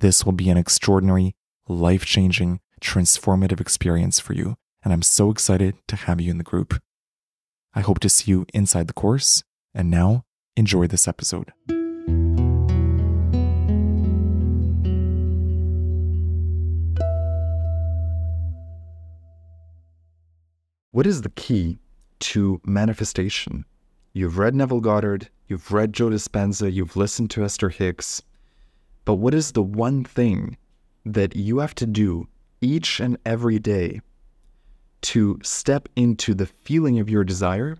this will be an extraordinary life changing, transformative experience for you, and I'm so excited to have you in the group. I hope to see you inside the course, and now enjoy this episode. What is the key to manifestation? You've read Neville Goddard, you've read Joe Dispenza, you've listened to Esther Hicks, but what is the one thing that you have to do each and every day to step into the feeling of your desire,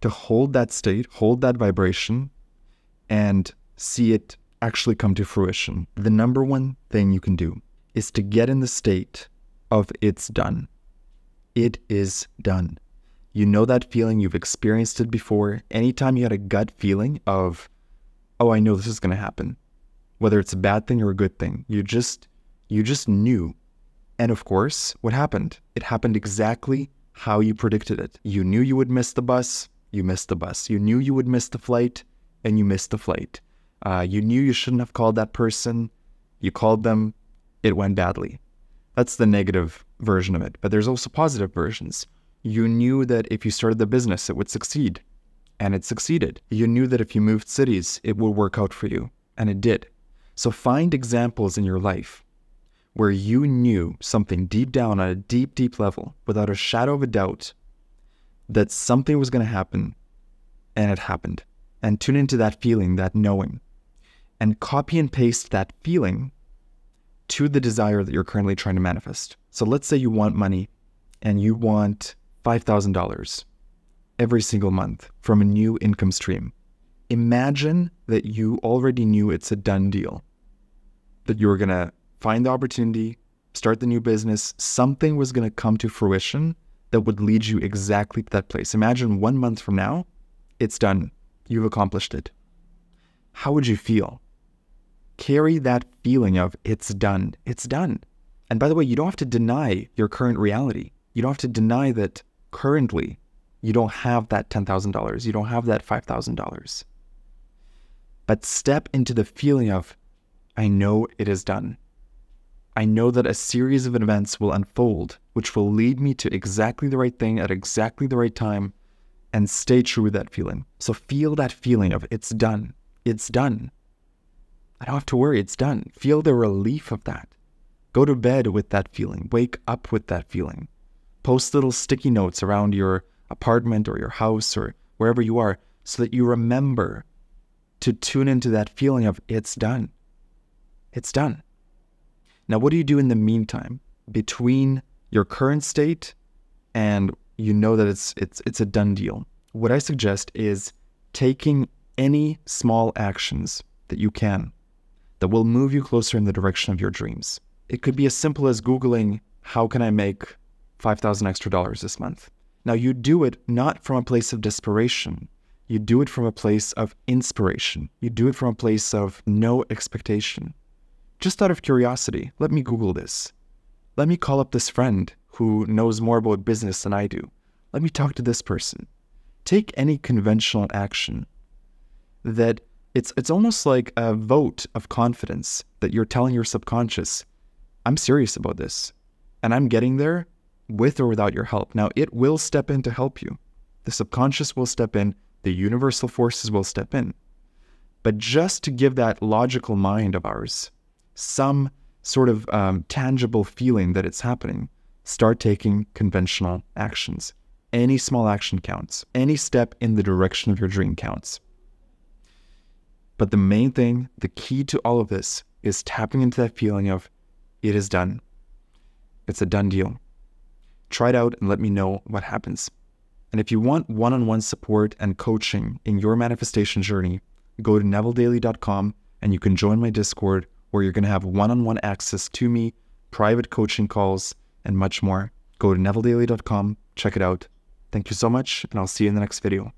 to hold that state, hold that vibration, and see it actually come to fruition. The number one thing you can do is to get in the state of it's done. It is done. You know that feeling, you've experienced it before. Anytime you had a gut feeling of, oh, I know this is going to happen, whether it's a bad thing or a good thing, you just you just knew. And of course, what happened? It happened exactly how you predicted it. You knew you would miss the bus, you missed the bus. You knew you would miss the flight, and you missed the flight. Uh, you knew you shouldn't have called that person, you called them, it went badly. That's the negative version of it. But there's also positive versions. You knew that if you started the business, it would succeed, and it succeeded. You knew that if you moved cities, it would work out for you, and it did. So find examples in your life where you knew something deep down on a deep, deep level, without a shadow of a doubt, that something was going to happen and it happened. And tune into that feeling, that knowing, and copy and paste that feeling to the desire that you're currently trying to manifest. So let's say you want money and you want $5,000 every single month from a new income stream. Imagine that you already knew it's a done deal, that you were going to find the opportunity, start the new business, something was going to come to fruition that would lead you exactly to that place. Imagine one month from now, it's done. You've accomplished it. How would you feel? Carry that feeling of it's done. It's done. And by the way, you don't have to deny your current reality. You don't have to deny that currently you don't have that $10,000. You don't have that $5,000. But step into the feeling of, I know it is done. I know that a series of events will unfold, which will lead me to exactly the right thing at exactly the right time, and stay true with that feeling. So feel that feeling of it's done. It's done. I don't have to worry, it's done. Feel the relief of that. Go to bed with that feeling. Wake up with that feeling. Post little sticky notes around your apartment or your house or wherever you are so that you remember to tune into that feeling of it's done. It's done. Now, what do you do in the meantime between your current state and you know that it's it's it's a done deal? What I suggest is taking any small actions that you can that will move you closer in the direction of your dreams. It could be as simple as googling how can I make 5000 extra dollars this month. Now you do it not from a place of desperation. You do it from a place of inspiration. You do it from a place of no expectation. Just out of curiosity, let me Google this. Let me call up this friend who knows more about business than I do. Let me talk to this person. Take any conventional action that it's it's almost like a vote of confidence that you're telling your subconscious, I'm serious about this and I'm getting there with or without your help. Now, it will step in to help you. The subconscious will step in, the universal forces will step in. But just to give that logical mind of ours some sort of um, tangible feeling that it's happening, start taking conventional actions. Any small action counts, any step in the direction of your dream counts. But the main thing, the key to all of this, is tapping into that feeling of it is done. It's a done deal. Try it out and let me know what happens. And if you want one on one support and coaching in your manifestation journey, go to nevilledaily.com and you can join my Discord where you're going to have one on one access to me, private coaching calls, and much more. Go to nevilledaily.com, check it out. Thank you so much, and I'll see you in the next video.